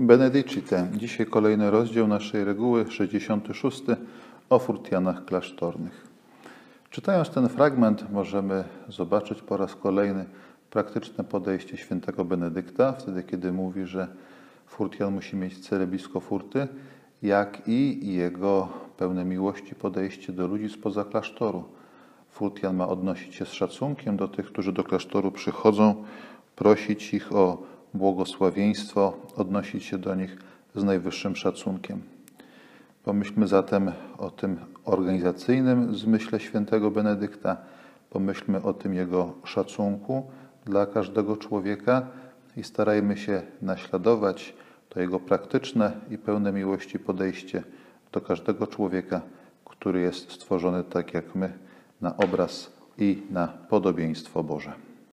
Benedicite. Dzisiaj kolejny rozdział naszej reguły, 66 o furtianach klasztornych. Czytając ten fragment, możemy zobaczyć po raz kolejny praktyczne podejście świętego Benedykta, wtedy kiedy mówi, że furtian musi mieć cerebisko furty, jak i jego pełne miłości podejście do ludzi spoza klasztoru. Furtian ma odnosić się z szacunkiem do tych, którzy do klasztoru przychodzą, prosić ich o błogosławieństwo, odnosić się do nich z najwyższym szacunkiem. Pomyślmy zatem o tym organizacyjnym zmyśle świętego Benedykta, pomyślmy o tym jego szacunku dla każdego człowieka i starajmy się naśladować to jego praktyczne i pełne miłości podejście do każdego człowieka, który jest stworzony tak jak my, na obraz i na podobieństwo Boże.